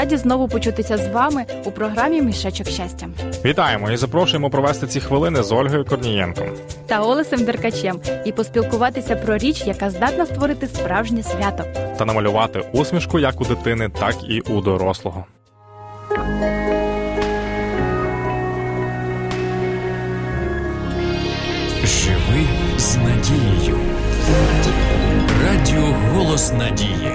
раді знову почутися з вами у програмі Мішечок щастя. Вітаємо і запрошуємо провести ці хвилини з Ольгою Корнієнком та Олесем Деркачем і поспілкуватися про річ, яка здатна створити справжнє свято та намалювати усмішку як у дитини, так і у дорослого. Живи з надією. Радіо Голос Надії.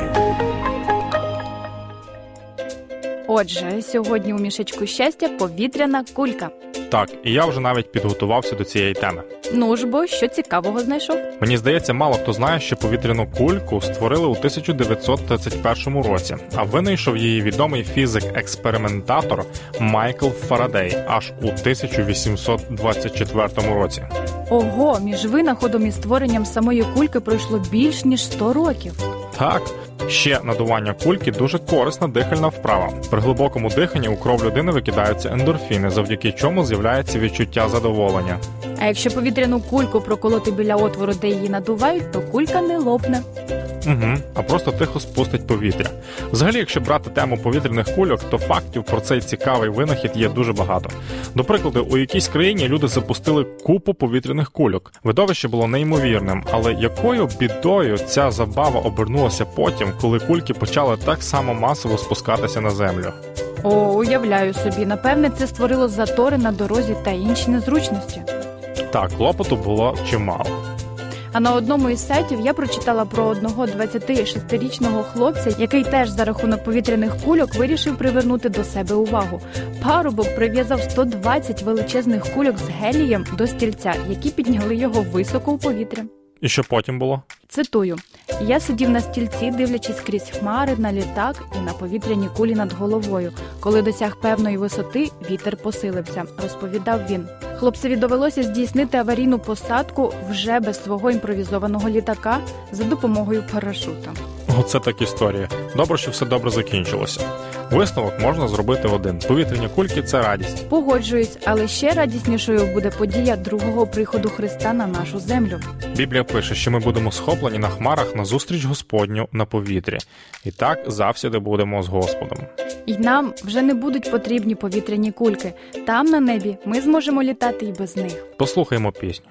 Отже, сьогодні у мішечку щастя повітряна кулька. Так, і я вже навіть підготувався до цієї теми. Ну ж бо що цікавого знайшов? Мені здається, мало хто знає, що повітряну кульку створили у 1931 році, а винайшов її відомий фізик-експериментатор Майкл Фарадей аж у 1824 році. Ого, між винаходом і створенням самої кульки пройшло більш ніж 100 років. Так, ще надування кульки дуже корисна дихальна вправа. При глибокому диханні у кров людини викидаються ендорфіни, завдяки чому з'являється відчуття задоволення. А якщо повітряну кульку проколоти біля отвору, де її надувають, то кулька не лопне. Угу, А просто тихо спустить повітря. Взагалі, якщо брати тему повітряних кульок, то фактів про цей цікавий винахід є дуже багато. До прикладу, у якійсь країні люди запустили купу повітряних кульок. Видовище було неймовірним, але якою бідою ця забава обернулася потім, коли кульки почали так само масово спускатися на землю? О, уявляю собі, напевне, це створило затори на дорозі та інші незручності. Так, клопоту було чимало. А на одному із сайтів я прочитала про одного 26-річного хлопця, який теж за рахунок повітряних кульок вирішив привернути до себе увагу. Парубок прив'язав 120 величезних кульок з гелієм до стільця, які підняли його високо у повітря. І що потім було? Цитую: я сидів на стільці, дивлячись крізь хмари на літак і на повітряні кулі над головою. Коли досяг певної висоти, вітер посилився, розповідав він. Хлопцеві довелося здійснити аварійну посадку вже без свого імпровізованого літака за допомогою парашута. Оце так історія. Добре, що все добре закінчилося. Висновок можна зробити один. Повітряні кульки це радість. Погоджуюсь, але ще радіснішою буде подія другого приходу Христа на нашу землю. Біблія пише, що ми будемо схоплені на хмарах на зустріч Господню на повітрі, і так завсіди будемо з Господом. І нам вже не будуть потрібні повітряні кульки. Там на небі ми зможемо літати і без них. Послухаймо пісню.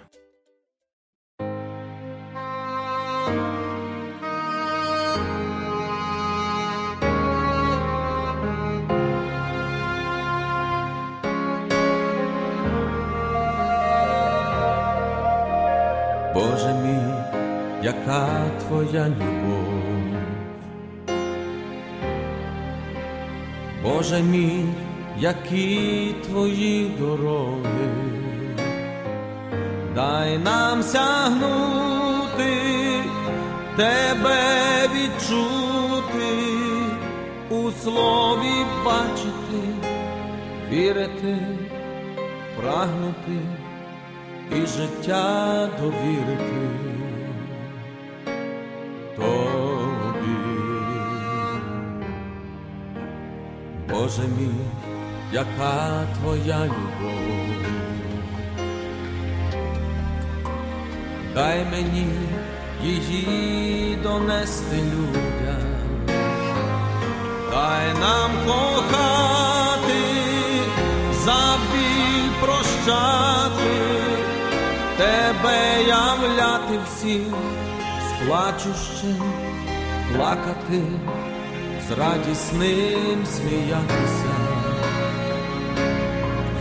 Боже мій, яка твоя любов, Боже мій, які твої дороги, дай нам сягнути, тебе відчути, у слові бачити, вірити, прагнути і життя довірити тобі, Боже мій, яка твоя любов, дай мені її донести людям, дай нам кохати, за біль прощати тебе являти всім, з плачущим плакати, з радісним сміятися,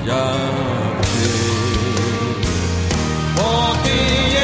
як ти, бо єдиний,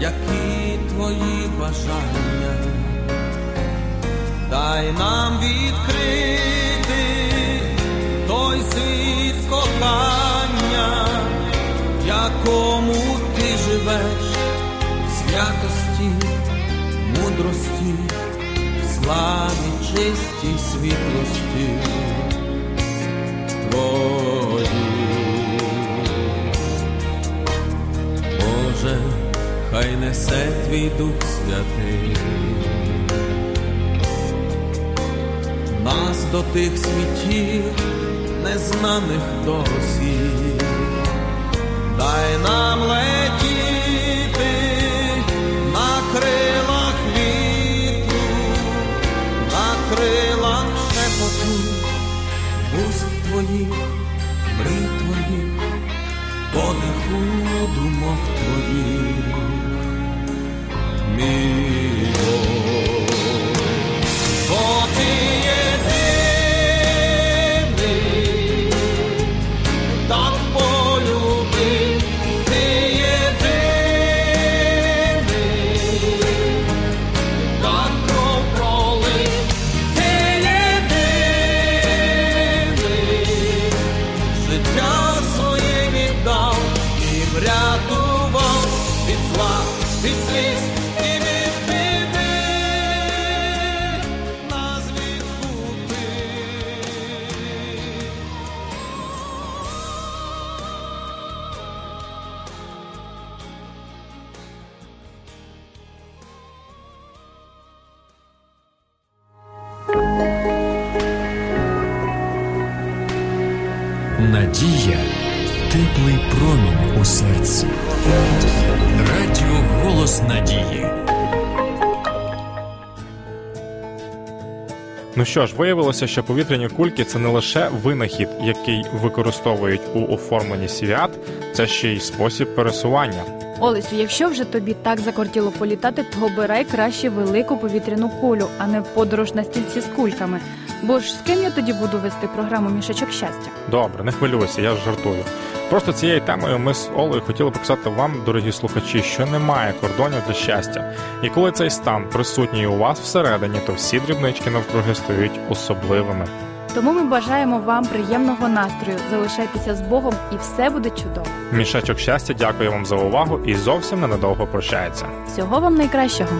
які твої бажання, дай нам відкрити той світ кохання, в якому ти живеш, святості, мудрості, в славі, чистій світлості. Твої. Несе твій Дух Святий. Нас до тих світів, незнаних досі, дай нам летіти на крилах вітру, на крилах шепоту, уст твоїх, мрій твоїх, подиху думок твоїх, мій Надія теплий промінь у серці. Радіо Голос Надії. Ну що ж, виявилося, що повітряні кульки це не лише винахід, який використовують у оформленні свят, це ще й спосіб пересування. Олесю, якщо вже тобі так закортіло політати, то обирай краще велику повітряну кулю, а не подорож на стільці з кульками. Бо ж з ким я тоді буду вести програму мішечок щастя? Добре, не хвилюйся, я жартую. Просто цією темою ми з Олею хотіли показати вам, дорогі слухачі, що немає кордонів для щастя. І коли цей стан присутній у вас всередині, то всі дрібнички навкруги стають особливими. Тому ми бажаємо вам приємного настрою. Залишайтеся з Богом, і все буде чудово. Мішечок щастя, дякую вам за увагу і зовсім ненадовго прощається. Всього вам найкращого.